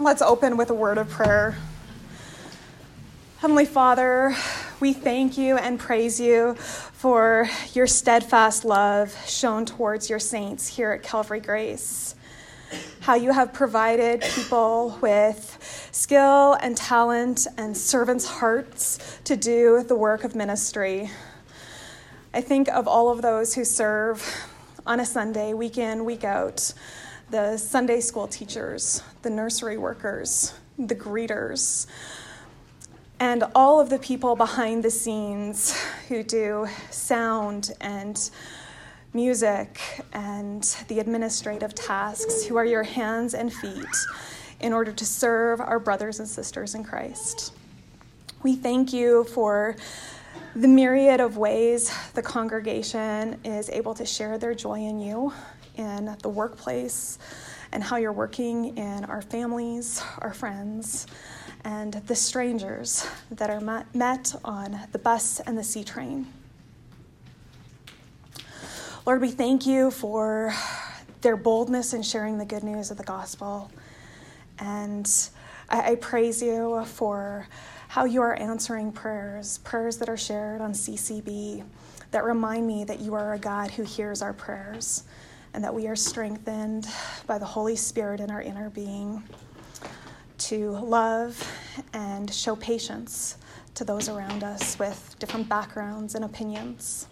Let's open with a word of prayer. Heavenly Father, we thank you and praise you for your steadfast love shown towards your saints here at Calvary Grace. How you have provided people with skill and talent and servants' hearts to do the work of ministry. I think of all of those who serve on a Sunday, week in, week out the Sunday school teachers, the nursery workers, the greeters, and all of the people behind the scenes who do sound and music and the administrative tasks, who are your hands and feet in order to serve our brothers and sisters in Christ. We thank you for the myriad of ways the congregation is able to share their joy in you in the workplace and how you're working in our families, our friends, and the strangers that are met on the bus and the C train. Lord, we thank you for their boldness in sharing the good news of the gospel. And I, I praise you for how you are answering prayers, prayers that are shared on CCB that remind me that you are a God who hears our prayers and that we are strengthened by the Holy Spirit in our inner being to love and show patience to those around us with different backgrounds and opinions.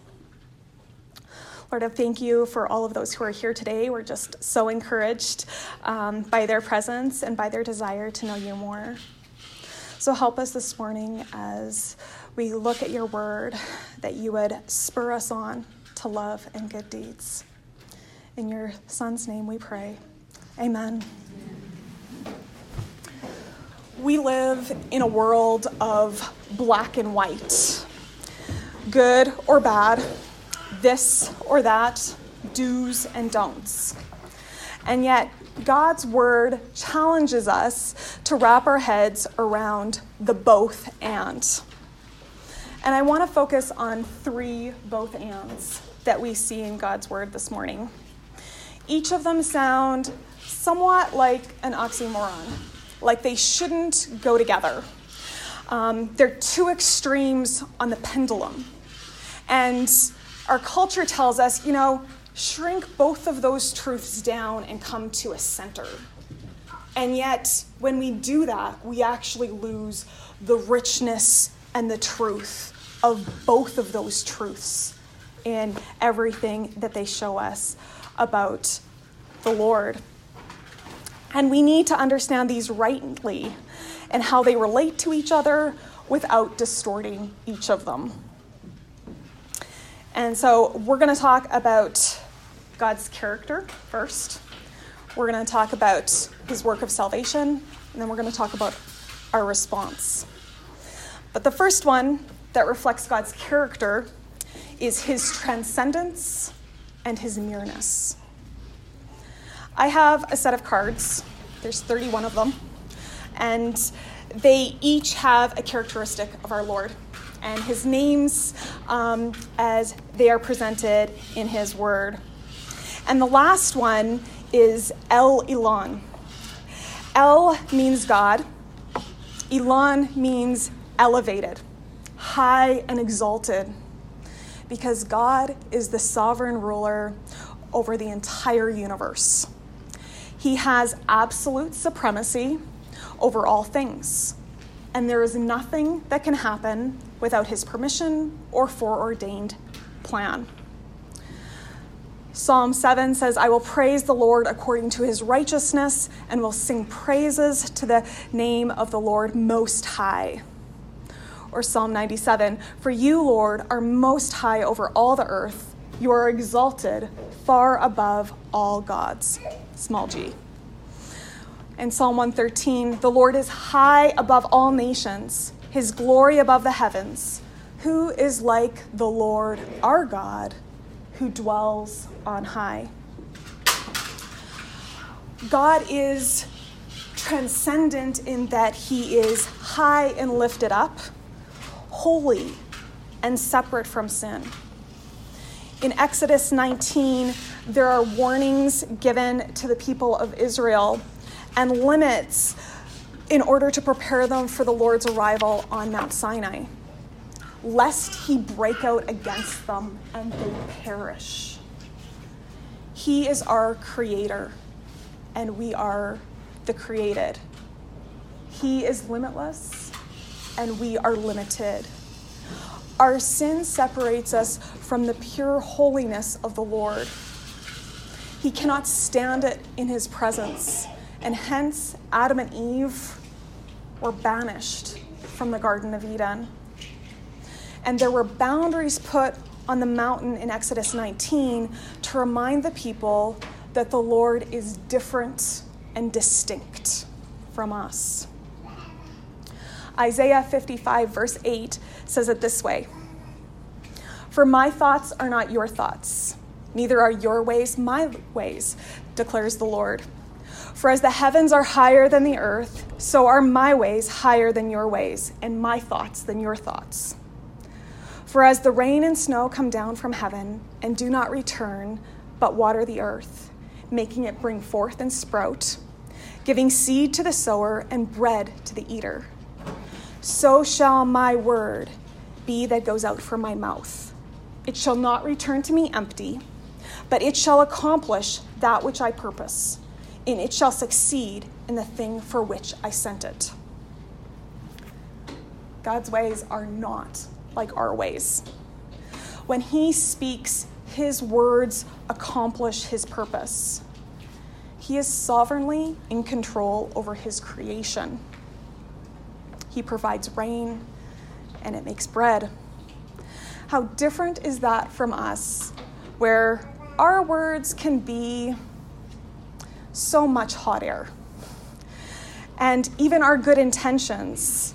Lord, I thank you for all of those who are here today. We're just so encouraged um, by their presence and by their desire to know you more. So help us this morning as we look at your word that you would spur us on to love and good deeds. In your Son's name we pray. Amen. We live in a world of black and white, good or bad, this or that, do's and don'ts. And yet, God's word challenges us to wrap our heads around the both and. And I want to focus on three both ands that we see in God's word this morning each of them sound somewhat like an oxymoron, like they shouldn't go together. Um, they're two extremes on the pendulum. And our culture tells us, you know, shrink both of those truths down and come to a center. And yet, when we do that, we actually lose the richness and the truth of both of those truths in everything that they show us about the Lord. And we need to understand these rightly and how they relate to each other without distorting each of them. And so we're going to talk about God's character first. We're going to talk about his work of salvation, and then we're going to talk about our response. But the first one that reflects God's character is his transcendence and his nearness. I have a set of cards, there's 31 of them, and they each have a characteristic of our Lord and his names um, as they are presented in his word. And the last one is El Elyon. El means God, Elyon means elevated, high and exalted because God is the sovereign ruler over the entire universe. He has absolute supremacy over all things, and there is nothing that can happen without his permission or foreordained plan. Psalm 7 says, I will praise the Lord according to his righteousness and will sing praises to the name of the Lord Most High or Psalm 97 For you, Lord, are most high over all the earth. You are exalted far above all gods. Small g. And Psalm 113 The Lord is high above all nations, his glory above the heavens. Who is like the Lord our God, who dwells on high? God is transcendent in that he is high and lifted up holy and separate from sin. In Exodus 19, there are warnings given to the people of Israel and limits in order to prepare them for the Lord's arrival on Mount Sinai, lest he break out against them and they perish. He is our creator, and we are the created. He is limitless, and we are limited. Our sin separates us from the pure holiness of the Lord. He cannot stand it in his presence, and hence Adam and Eve were banished from the Garden of Eden. And there were boundaries put on the mountain in Exodus 19 to remind the people that the Lord is different and distinct from us. Isaiah 55, verse 8 says it this way For my thoughts are not your thoughts, neither are your ways my ways, declares the Lord. For as the heavens are higher than the earth, so are my ways higher than your ways, and my thoughts than your thoughts. For as the rain and snow come down from heaven and do not return, but water the earth, making it bring forth and sprout, giving seed to the sower and bread to the eater, so shall my word be that goes out from my mouth. It shall not return to me empty, but it shall accomplish that which I purpose, and it shall succeed in the thing for which I sent it. God's ways are not like our ways. When He speaks, His words accomplish His purpose. He is sovereignly in control over His creation. He provides rain and it makes bread. How different is that from us, where our words can be so much hot air? And even our good intentions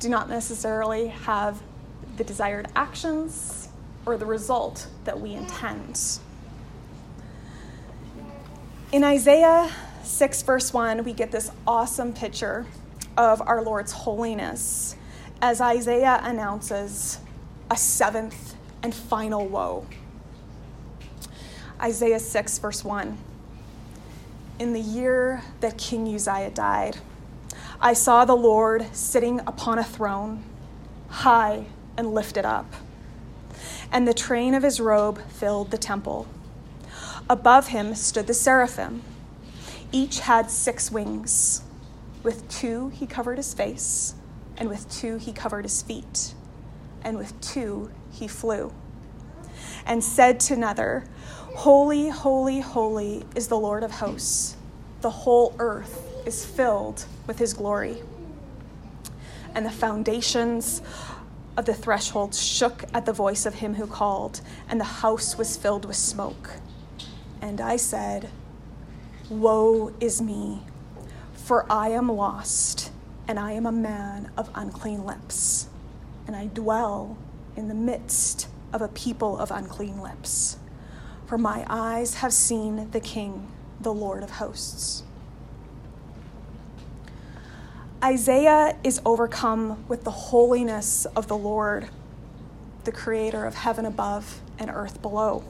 do not necessarily have the desired actions or the result that we intend. In Isaiah 6, verse 1, we get this awesome picture of our Lord's holiness as Isaiah announces a seventh and final woe. Isaiah 6, verse 1. In the year that King Uzziah died, I saw the Lord sitting upon a throne, high and lifted up, and the train of his robe filled the temple. Above him stood the seraphim. Each had six wings. With two he covered his face, and with two he covered his feet, and with two he flew. And said to another, Holy, holy, holy is the Lord of hosts. The whole earth is filled with his glory. And the foundations of the threshold shook at the voice of him who called, and the house was filled with smoke. And I said, Woe is me, for I am lost, and I am a man of unclean lips, and I dwell in the midst of a people of unclean lips. For my eyes have seen the King, the Lord of hosts. Isaiah is overcome with the holiness of the Lord, the creator of heaven above and earth below.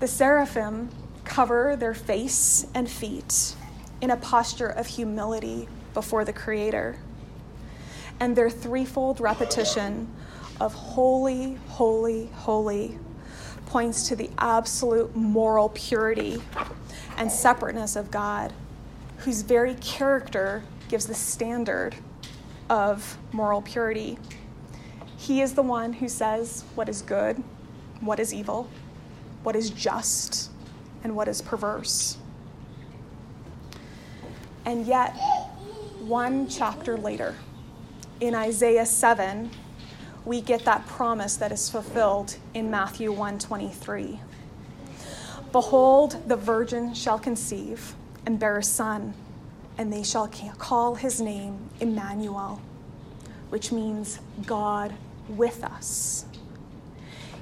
The seraphim cover their face and feet in a posture of humility before the creator. And their threefold repetition of holy, holy, holy points to the absolute moral purity and separateness of God, whose very character gives the standard of moral purity. He is the one who says what is good, what is evil, what is just, and what is perverse. And yet, one chapter later, in Isaiah 7, we get that promise that is fulfilled in Matthew 1:23. Behold, the virgin shall conceive and bear a son and they shall call his name Emmanuel, which means God with us.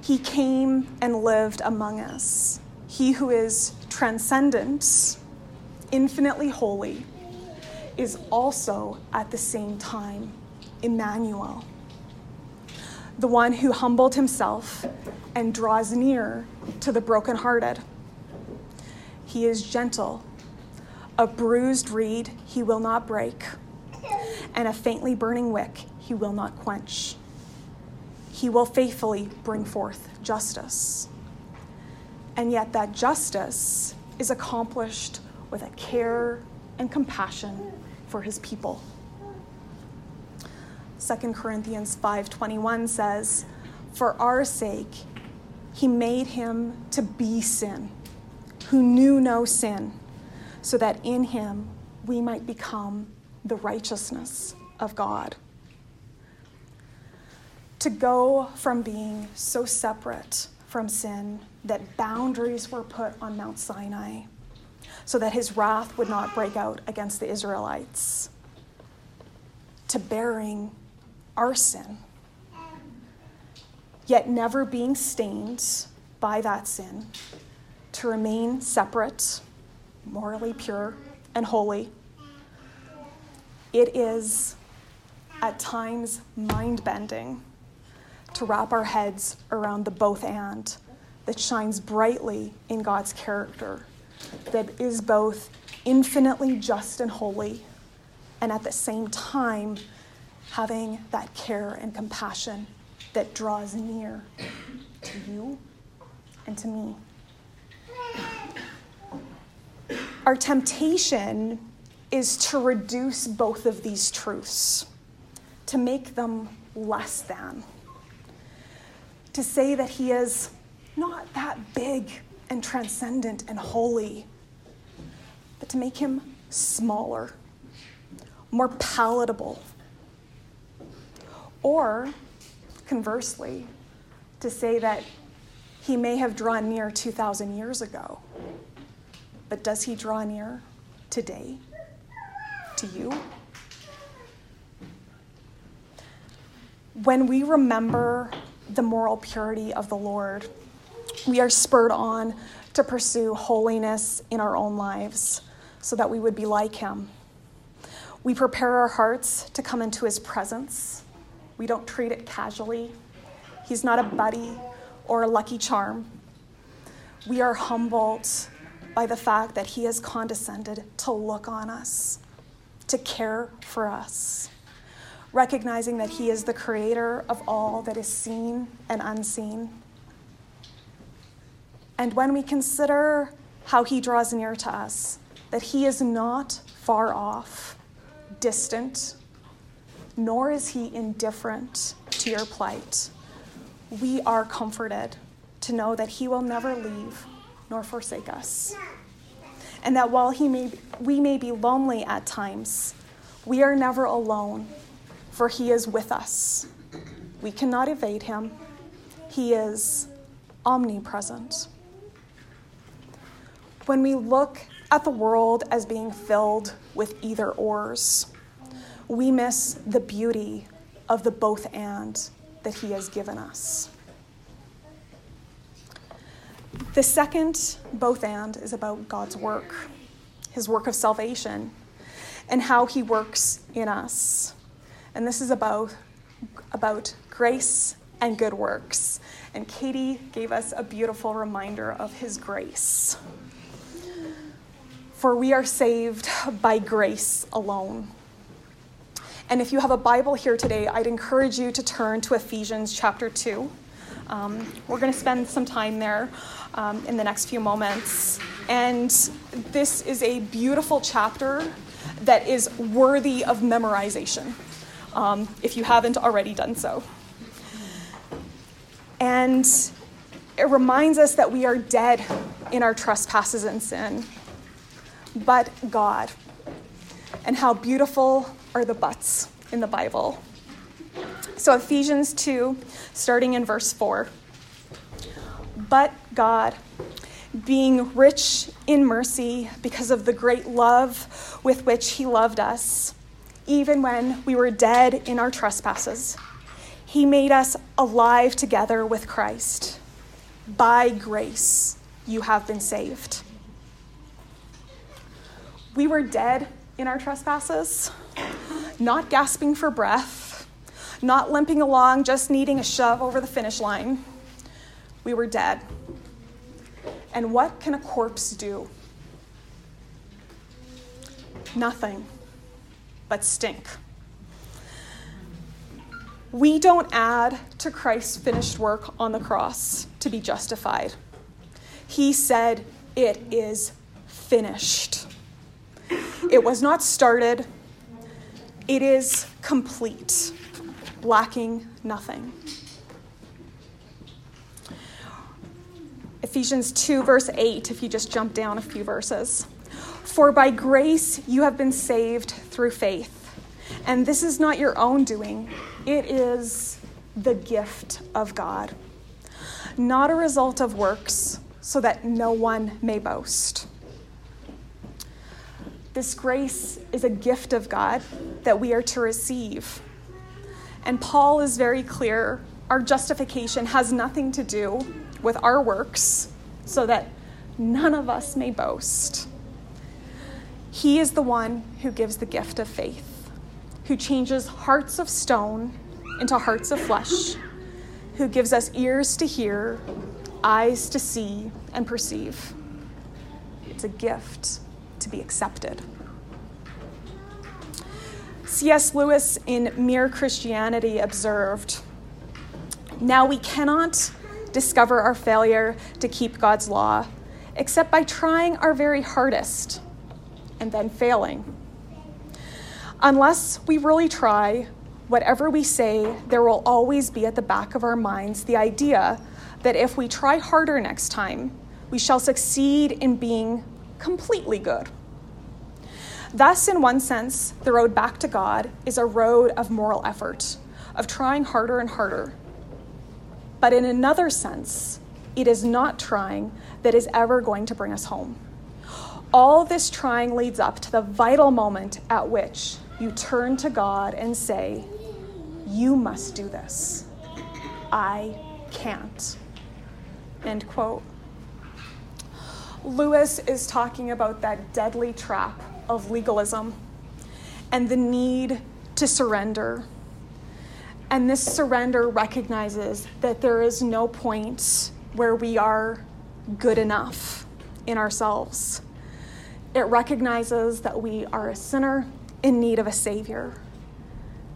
He came and lived among us. He who is transcendent, infinitely holy, is also at the same time Emmanuel, the one who humbled himself and draws near to the brokenhearted. He is gentle A bruised reed he will not break, and a faintly burning wick he will not quench. He will faithfully bring forth justice. And yet, that justice is accomplished with a care and compassion for his people. 2 Corinthians 5:21 says, "For our sake he made him to be sin, who knew no sin, so that in him we might become the righteousness of God." To go from being so separate from sin that boundaries were put on Mount Sinai so that his wrath would not break out against the Israelites, to bearing our sin, yet never being stained by that sin, to remain separate, morally pure, and holy. It is at times mind bending to wrap our heads around the both and that shines brightly in God's character, that is both infinitely just and holy, and at the same time having that care and compassion that draws near to you and to me. Our temptation is to reduce both of these truths, to make them less than to say that he is not that big and transcendent and holy, but to make him smaller, more palatable. Or, conversely, to say that he may have drawn near 2,000 years ago, but does he draw near today to you? When we remember the moral purity of the Lord. We are spurred on to pursue holiness in our own lives so that we would be like Him. We prepare our hearts to come into His presence. We don't treat it casually. He's not a buddy or a lucky charm. We are humbled by the fact that He has condescended to look on us, to care for us recognizing that He is the creator of all that is seen and unseen. And when we consider how He draws near to us, that He is not far off, distant, nor is He indifferent to your plight, we are comforted to know that He will never leave nor forsake us. And that while he may, we may be lonely at times, we are never alone for he is with us. We cannot evade him, he is omnipresent. When we look at the world as being filled with either ors, we miss the beauty of the both and that he has given us. The second both and is about God's work, his work of salvation, and how he works in us. And this is about, about grace and good works. And Katie gave us a beautiful reminder of his grace. For we are saved by grace alone. And if you have a Bible here today, I'd encourage you to turn to Ephesians chapter 2. Um, we're going to spend some time there um, in the next few moments. And this is a beautiful chapter that is worthy of memorization um, if you haven't already done so. And it reminds us that we are dead in our trespasses and sin, but God. And how beautiful are the buts in the Bible. So, Ephesians 2, starting in verse 4. But God, being rich in mercy because of the great love with which He loved us, even when we were dead in our trespasses. He made us alive together with Christ. By grace, you have been saved. We were dead in our trespasses, not gasping for breath, not limping along, just needing a shove over the finish line. We were dead. And what can a corpse do? nothing but stink. We don't add to Christ's finished work on the cross to be justified. He said, It is finished. It was not started, it is complete, lacking nothing. Ephesians 2, verse 8, if you just jump down a few verses. For by grace you have been saved through faith. And this is not your own doing, it is the gift of God, not a result of works, so that no one may boast. This grace is a gift of God that we are to receive. And Paul is very clear our justification has nothing to do with our works, so that none of us may boast. He is the one who gives the gift of faith, who changes hearts of stone into hearts of flesh, who gives us ears to hear, eyes to see and perceive. It's a gift to be accepted. C.S. Lewis in Mere Christianity observed Now we cannot discover our failure to keep God's law except by trying our very hardest and then failing. Unless we really try, whatever we say, there will always be at the back of our minds the idea that if we try harder next time, we shall succeed in being completely good. Thus, in one sense, the road back to God is a road of moral effort, of trying harder and harder. But in another sense, it is not trying that is ever going to bring us home. All this trying leads up to the vital moment at which you turn to God and say, You must do this. I can't. End quote. Lewis is talking about that deadly trap of legalism and the need to surrender. And this surrender recognizes that there is no point where we are good enough in ourselves. It recognizes that we are a sinner in need of a Savior,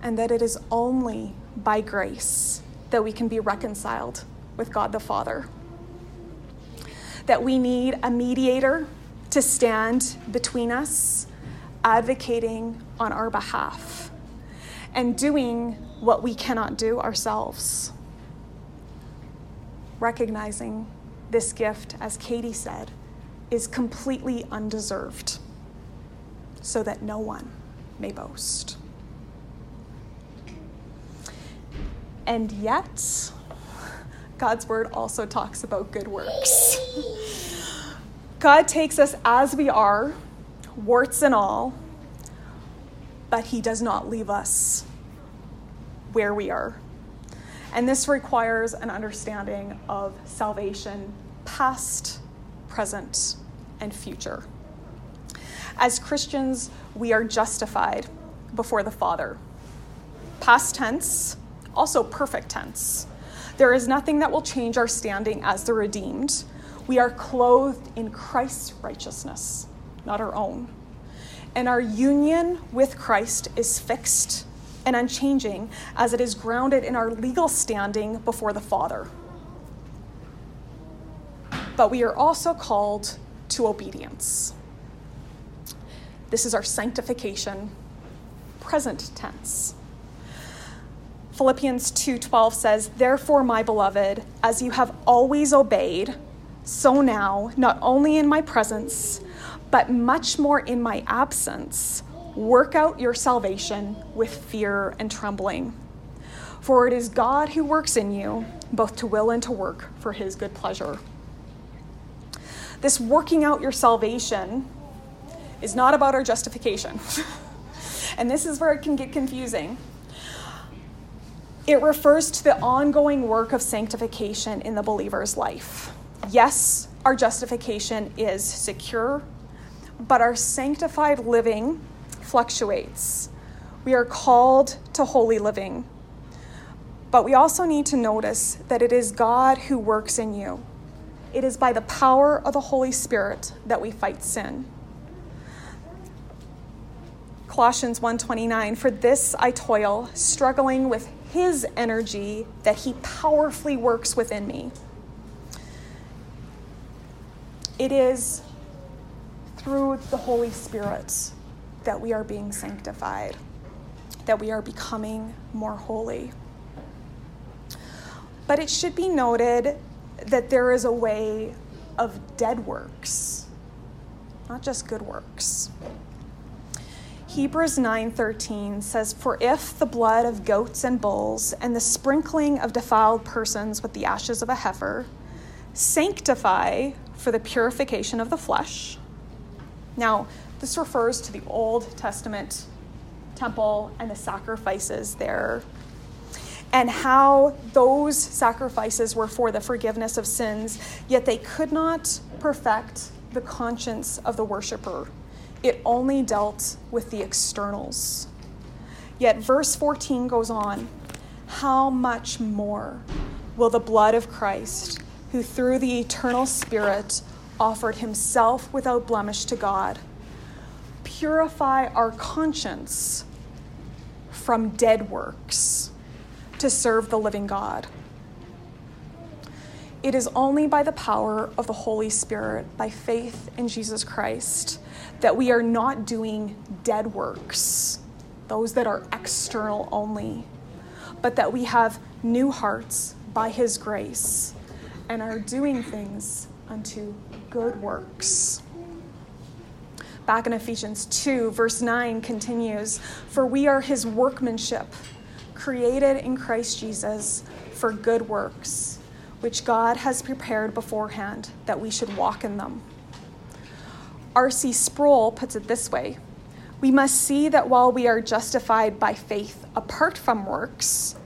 and that it is only by grace that we can be reconciled with God the Father that we need a mediator to stand between us, advocating on our behalf, and doing what we cannot do ourselves. Recognizing this gift, as Katie said, is completely undeserved, so that no one may boast. And yet, God's word also talks about good works. God takes us as we are, warts and all, but He does not leave us where we are. And this requires an understanding of salvation, past, present, and future. As Christians, we are justified before the Father. Past tense, also perfect tense. There is nothing that will change our standing as the redeemed. We are clothed in Christ's righteousness, not our own. And our union with Christ is fixed and unchanging as it is grounded in our legal standing before the Father. But we are also called to obedience. This is our sanctification, present tense. Philippians 2:12 says, "Therefore, my beloved, as you have always obeyed, so now, not only in my presence, but much more in my absence, work out your salvation with fear and trembling. For it is God who works in you, both to will and to work for his good pleasure." This working out your salvation is not about our justification. and this is where it can get confusing it refers to the ongoing work of sanctification in the believer's life. Yes, our justification is secure, but our sanctified living fluctuates. We are called to holy living. But we also need to notice that it is God who works in you. It is by the power of the Holy Spirit that we fight sin. Colossians 1:29 For this I toil, struggling with his energy that he powerfully works within me. It is through the Holy Spirit that we are being sanctified, that we are becoming more holy. But it should be noted that there is a way of dead works, not just good works. Hebrews 9:13 says for if the blood of goats and bulls and the sprinkling of defiled persons with the ashes of a heifer sanctify for the purification of the flesh. Now, this refers to the Old Testament temple and the sacrifices there and how those sacrifices were for the forgiveness of sins, yet they could not perfect the conscience of the worshiper. It only dealt with the externals. Yet verse 14 goes on How much more will the blood of Christ, who through the eternal Spirit offered himself without blemish to God, purify our conscience from dead works? to serve the living God. It is only by the power of the Holy Spirit, by faith in Jesus Christ, that we are not doing dead works, those that are external only, but that we have new hearts by His grace and are doing things unto good works. Back in Ephesians 2, verse 9 continues For we are His workmanship created in Christ Jesus for good works, which God has prepared beforehand that we should walk in them. R.C. Sproul puts it this way We must see that while we are justified by faith apart from works,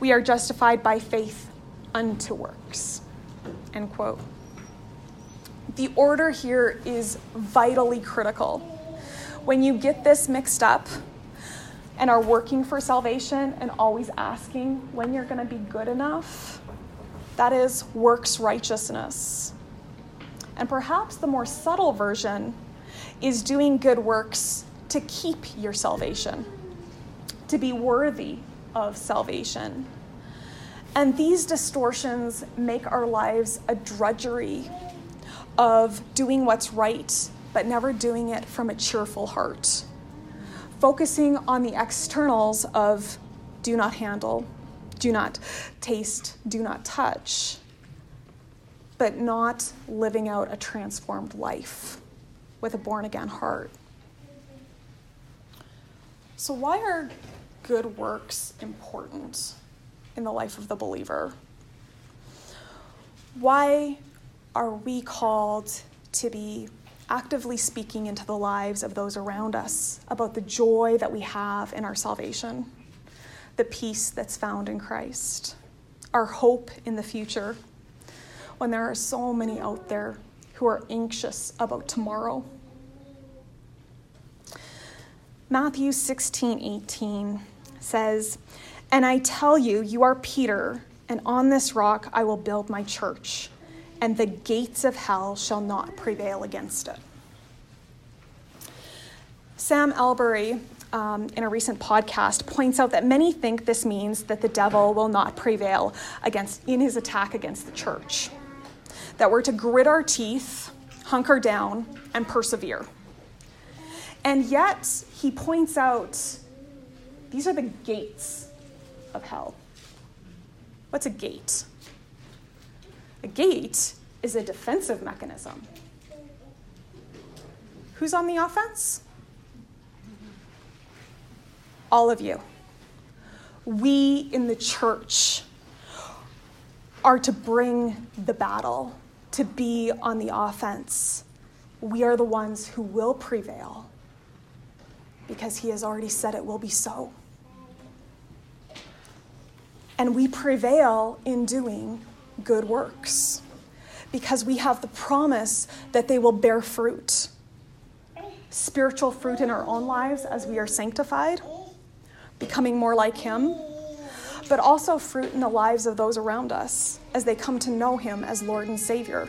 we are justified by faith unto works. End quote. The order here is vitally critical. When you get this mixed up, and are working for salvation and always asking when you're going to be good enough, that is works righteousness. And perhaps the more subtle version is doing good works to keep your salvation, to be worthy of salvation. And these distortions make our lives a drudgery of doing what's right, but never doing it from a cheerful heart focusing on the externals of do not handle, do not taste, do not touch, but not living out a transformed life with a born again heart. So, why are good works important in the life of the believer? Why are we called to be actively speaking into the lives of those around us about the joy that we have in our salvation, the peace that's found in Christ, our hope in the future, when there are so many out there who are anxious about tomorrow. Matthew 16 18 says, And I tell you, you are Peter, and on this rock I will build my church and the gates of hell shall not prevail against it. Sam Allberry, um, in a recent podcast, points out that many think this means that the devil will not prevail against in his attack against the church. That we're to grit our teeth, hunker down, and persevere. And yet, he points out these are the gates of hell. What's a gate? A gate is a defensive mechanism. Who's on the offense? All of you. We in the church are to bring the battle, to be on the offense. We are the ones who will prevail because He has already said it will be so. And we prevail in doing good works because we have the promise that they will bear fruit spiritual fruit in our own lives as we are sanctified, becoming more like Him, but also fruit in the lives of those around us as they come to know Him as Lord and Savior.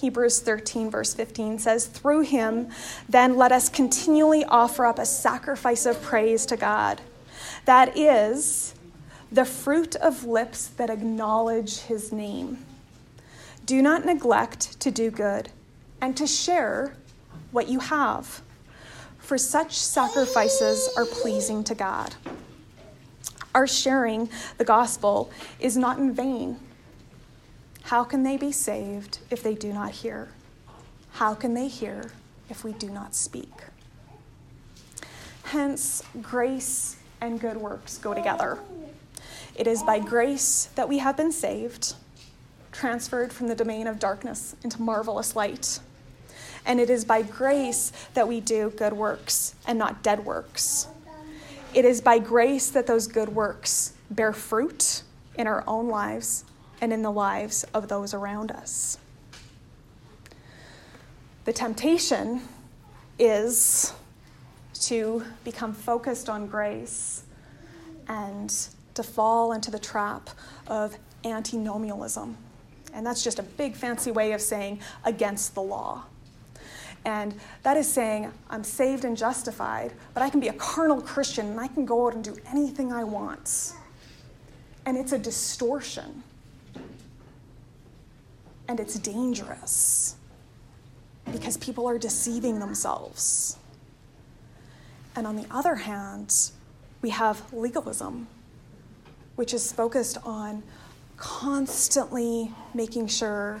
Hebrews 13, verse 15 says, Through him, then let us continually offer up a sacrifice of praise to God. That is the fruit of lips that acknowledge his name. Do not neglect to do good and to share what you have, for such sacrifices are pleasing to God. Our sharing the gospel is not in vain how can they be saved if they do not hear? How can they hear if we do not speak? Hence, grace and good works go together. It is by grace that we have been saved, transferred from the domain of darkness into marvelous light. And it is by grace that we do good works and not dead works. It is by grace that those good works bear fruit in our own lives and in the lives of those around us. The temptation is to become focused on grace and to fall into the trap of antinomianism. And that's just a big fancy way of saying against the law. And that is saying, I'm saved and justified, but I can be a carnal Christian and I can go out and do anything I want. And it's a distortion and it's dangerous because people are deceiving themselves. And on the other hand, we have legalism, which is focused on constantly making sure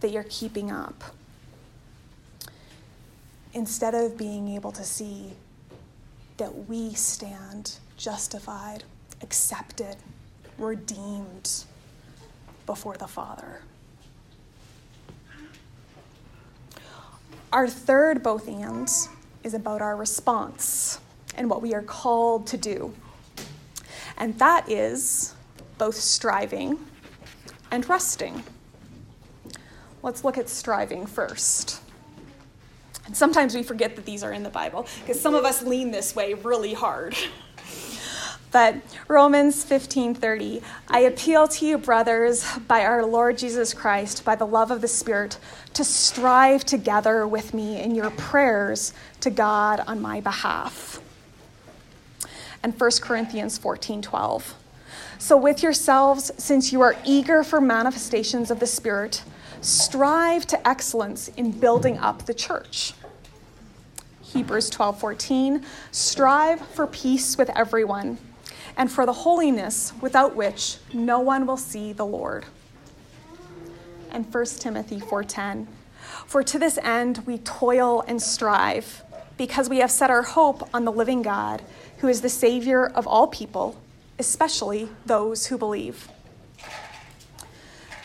that you're keeping up instead of being able to see that we stand justified, accepted, redeemed before the Father. Our third both ands is about our response and what we are called to do. And that is both striving and resting. Let's look at striving first. And sometimes we forget that these are in the Bible because some of us lean this way really hard. But Romans 15:30, I appeal to you brothers by our Lord Jesus Christ by the love of the Spirit to strive together with me in your prayers to God on my behalf. And 1 Corinthians 14:12. So with yourselves since you are eager for manifestations of the Spirit, strive to excellence in building up the church. Hebrews 12:14 Strive for peace with everyone and for the holiness without which no one will see the Lord. And 1 Timothy 4:10 For to this end we toil and strive because we have set our hope on the living God who is the savior of all people especially those who believe.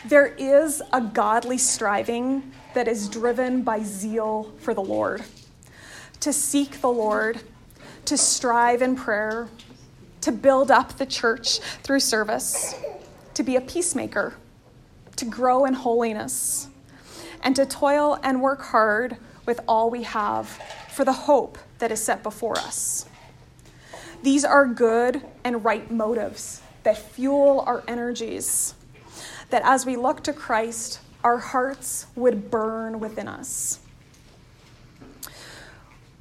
There is a godly striving that is driven by zeal for the Lord. To seek the Lord, to strive in prayer, to build up the church through service, to be a peacemaker, to grow in holiness, and to toil and work hard with all we have for the hope that is set before us. These are good and right motives that fuel our energies, that as we look to Christ, our hearts would burn within us.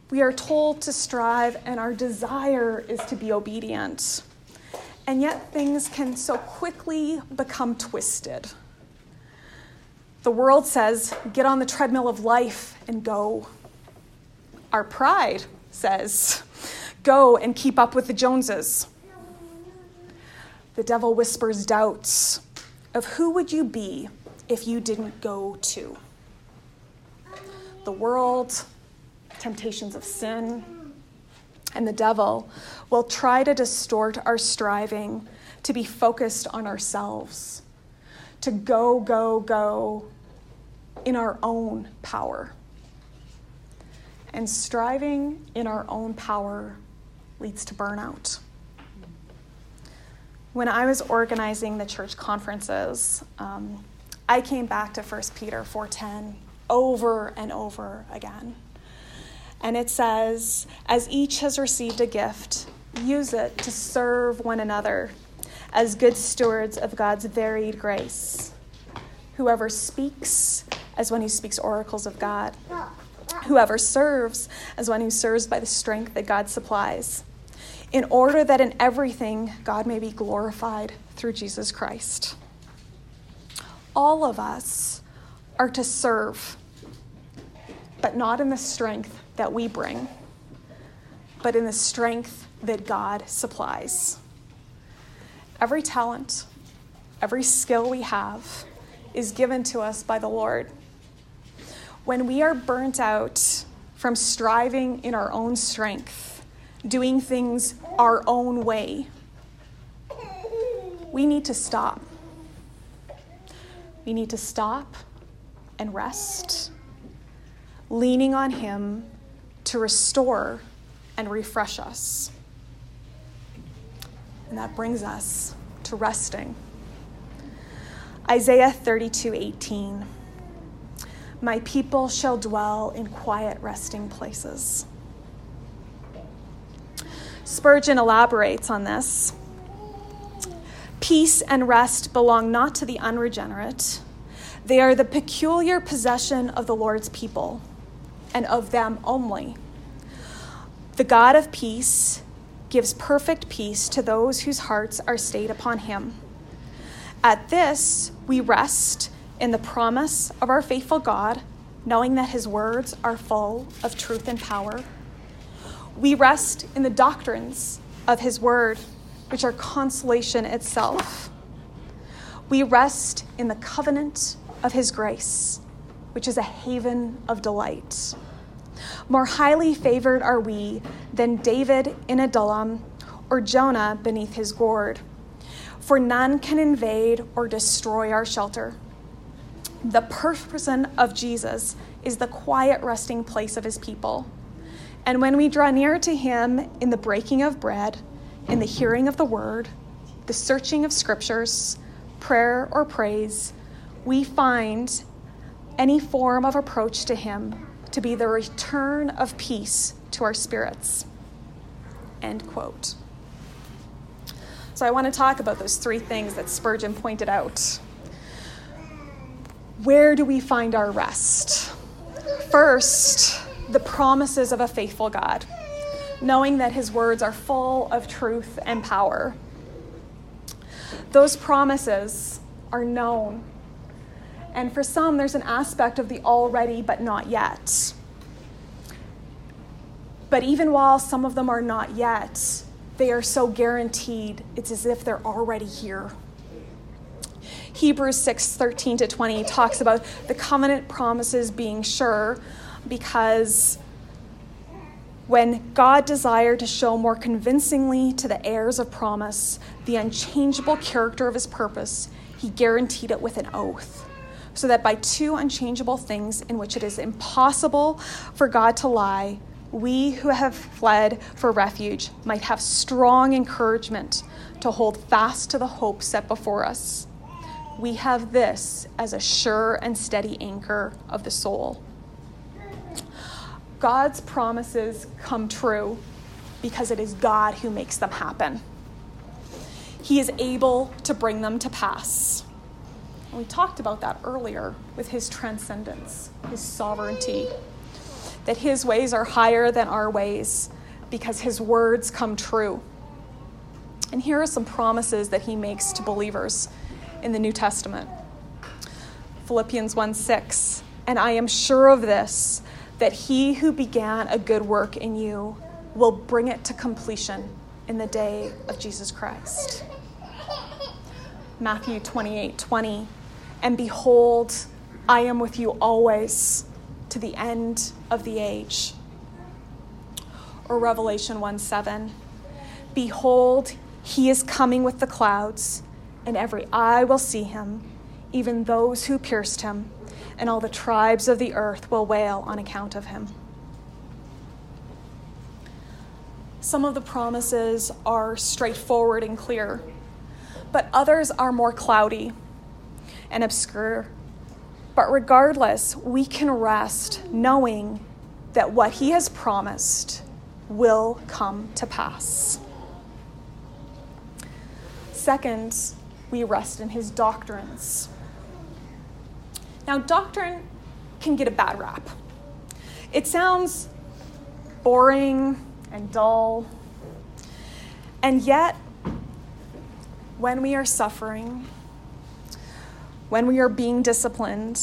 We are told to strive, and our desire is to be obedient. And yet, things can so quickly become twisted. The world says, get on the treadmill of life and go. Our pride says, go and keep up with the Joneses. The devil whispers doubts of who would you be if you didn't go to? The world, temptations of sin, and the devil will try to distort our striving to be focused on ourselves, to go, go, go in our own power. And striving in our own power leads to burnout. When I was organizing the church conferences, um, I came back to 1 Peter 4:10 over and over again. And it says, As each has received a gift, use it to serve one another as good stewards of God's varied grace. Whoever speaks, as one who speaks oracles of God. Whoever serves as one who serves by the strength that God supplies, in order that in everything God may be glorified through Jesus Christ. All of us are to serve, but not in the strength that we bring, but in the strength that God supplies. Every talent, every skill we have is given to us by the Lord. When we are burnt out from striving in our own strength, doing things our own way, we need to stop. We need to stop and rest, leaning on Him to restore and refresh us. And that brings us to resting. Isaiah 32 18. My people shall dwell in quiet resting places. Spurgeon elaborates on this. Peace and rest belong not to the unregenerate, they are the peculiar possession of the Lord's people, and of them only. The God of peace gives perfect peace to those whose hearts are stayed upon him. At this, we rest in the promise of our faithful God, knowing that his words are full of truth and power. We rest in the doctrines of his word, which are consolation itself. We rest in the covenant of his grace, which is a haven of delight. More highly favored are we than David in Adullam or Jonah beneath his gourd, for none can invade or destroy our shelter. The person of Jesus is the quiet resting place of his people. And when we draw near to him in the breaking of bread, in the hearing of the word, the searching of scriptures, prayer or praise, we find any form of approach to him to be the return of peace to our spirits. End quote. So I want to talk about those three things that Spurgeon pointed out. Where do we find our rest? First, the promises of a faithful God, knowing that his words are full of truth and power. Those promises are known. And for some, there's an aspect of the already but not yet. But even while some of them are not yet, they are so guaranteed, it's as if they're already here. Hebrews 6 13 to 20 talks about the covenant promises being sure because when God desired to show more convincingly to the heirs of promise the unchangeable character of his purpose, he guaranteed it with an oath. So that by two unchangeable things in which it is impossible for God to lie, we who have fled for refuge might have strong encouragement to hold fast to the hope set before us we have this as a sure and steady anchor of the soul. God's promises come true because it is God who makes them happen. He is able to bring them to pass. And we talked about that earlier with his transcendence, his sovereignty, that his ways are higher than our ways because his words come true. And here are some promises that he makes to believers in the New Testament. Philippians 1 6. And I am sure of this, that he who began a good work in you will bring it to completion in the day of Jesus Christ. Matthew 28 20. And behold, I am with you always to the end of the age. Or Revelation 1 7. Behold, he is coming with the clouds and every eye will see him, even those who pierced him, and all the tribes of the earth will wail on account of him. Some of the promises are straightforward and clear, but others are more cloudy and obscure. But regardless, we can rest knowing that what he has promised will come to pass. Second, we rest in his doctrines. Now, doctrine can get a bad rap. It sounds boring and dull. And yet, when we are suffering, when we are being disciplined,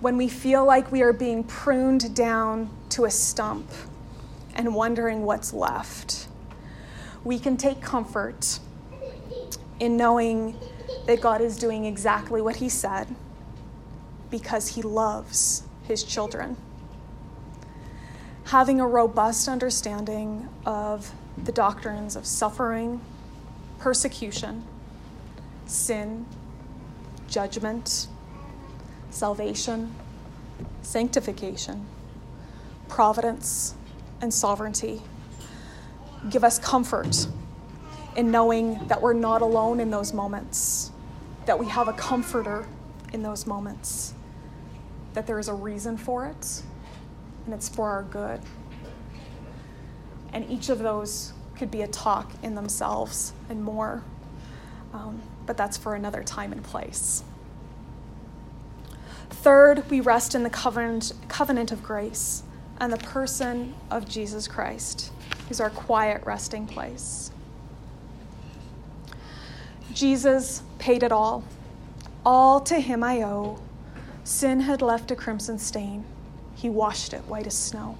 when we feel like we are being pruned down to a stump and wondering what's left, we can take comfort in knowing that God is doing exactly what He said because He loves His children. Having a robust understanding of the doctrines of suffering, persecution, sin, judgment, salvation, sanctification, providence, and sovereignty. Give us comfort in knowing that we're not alone in those moments, that we have a comforter in those moments, that there is a reason for it, and it's for our good. And each of those could be a talk in themselves and more, um, but that's for another time and place. Third, we rest in the covenant, covenant of grace and the person of Jesus Christ, who's our quiet resting place. Jesus paid it all. All to him I owe. Sin had left a crimson stain. He washed it white as snow.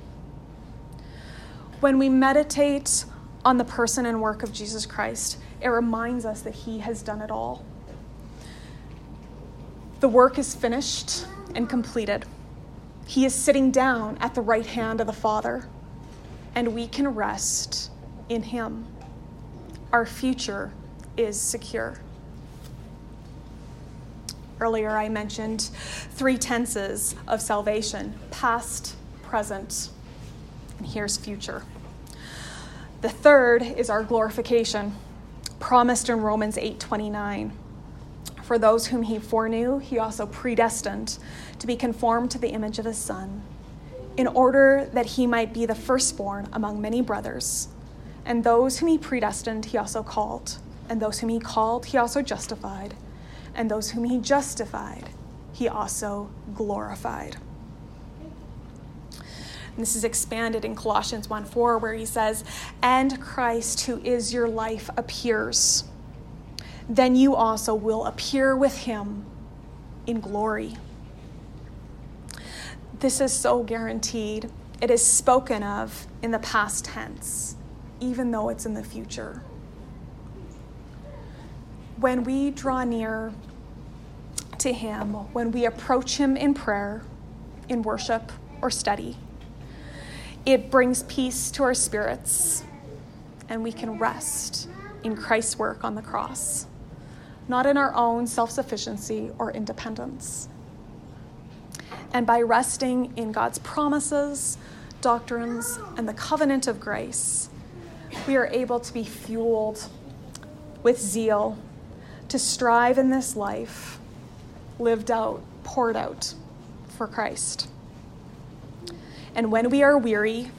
When we meditate on the person and work of Jesus Christ, it reminds us that he has done it all. The work is finished and completed. He is sitting down at the right hand of the Father, and we can rest in Him. Our future is secure. Earlier, I mentioned three tenses of salvation past, present, and here's future. The third is our glorification, promised in Romans 8 29. For those whom he foreknew, he also predestined to be conformed to the image of his Son, in order that he might be the firstborn among many brothers. And those whom he predestined, he also called. And those whom he called, he also justified. And those whom he justified, he also glorified. And this is expanded in Colossians 1 4, where he says, And Christ, who is your life, appears then you also will appear with him in glory. This is so guaranteed. It is spoken of in the past tense, even though it's in the future. When we draw near to Him, when we approach Him in prayer, in worship, or study, it brings peace to our spirits, and we can rest in Christ's work on the cross not in our own self sufficiency or independence. And by resting in God's promises, doctrines, and the covenant of grace, we are able to be fueled with zeal to strive in this life, lived out, poured out for Christ. And when we are weary,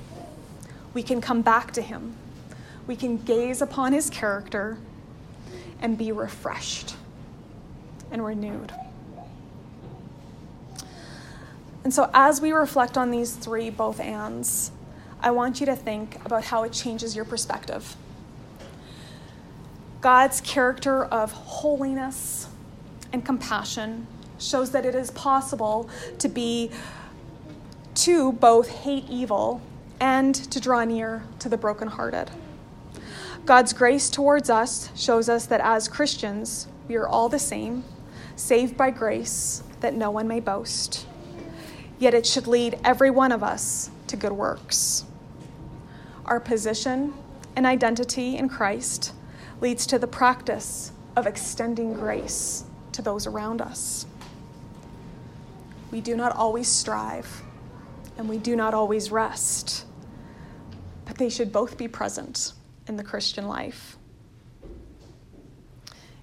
we can come back to Him. We can gaze upon His character and be refreshed and renewed. And so, as we reflect on these three both ands, I want you to think about how it changes your perspective. God's character of holiness and compassion shows that it is possible to be to both hate evil and to draw near to the brokenhearted. God's grace towards us shows us that as Christians, we are all the same, saved by grace, that no one may boast. Yet it should lead every one of us to good works. Our position and identity in Christ leads to the practice of extending grace to those around us. We do not always strive, and we do not always rest, but they should both be present in the Christian life.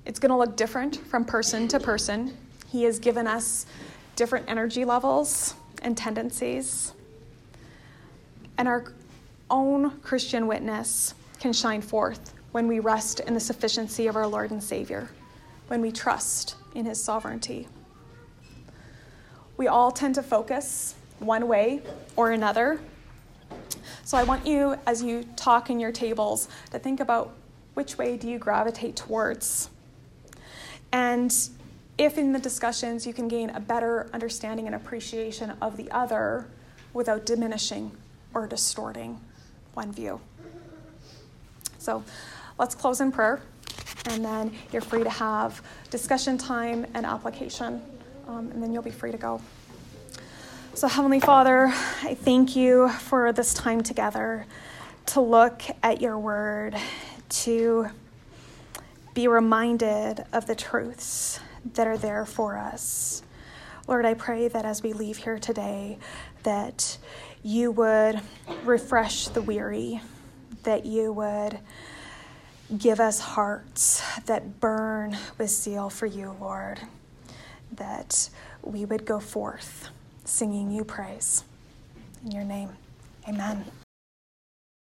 It's going to look different from person to person. He has given us different energy levels and tendencies. And our own Christian witness can shine forth when we rest in the sufficiency of our Lord and Savior, when we trust in His sovereignty. we all tend to focus one way or another. So I want you, as you talk in your tables, to think about which way do you gravitate towards. And if in the discussions you can gain a better understanding and appreciation of the other without diminishing or distorting one view. So let's close in prayer, and then you're free to have discussion time and application, um, and then you'll be free to go. So, Heavenly Father, I thank you for this time together to look at your word, to be reminded of the truths that are there for us. Lord, I pray that as we leave here today, that you would refresh the weary, that you would give us hearts that burn with zeal for you, Lord, that we would go forth singing you praise. In your name, amen.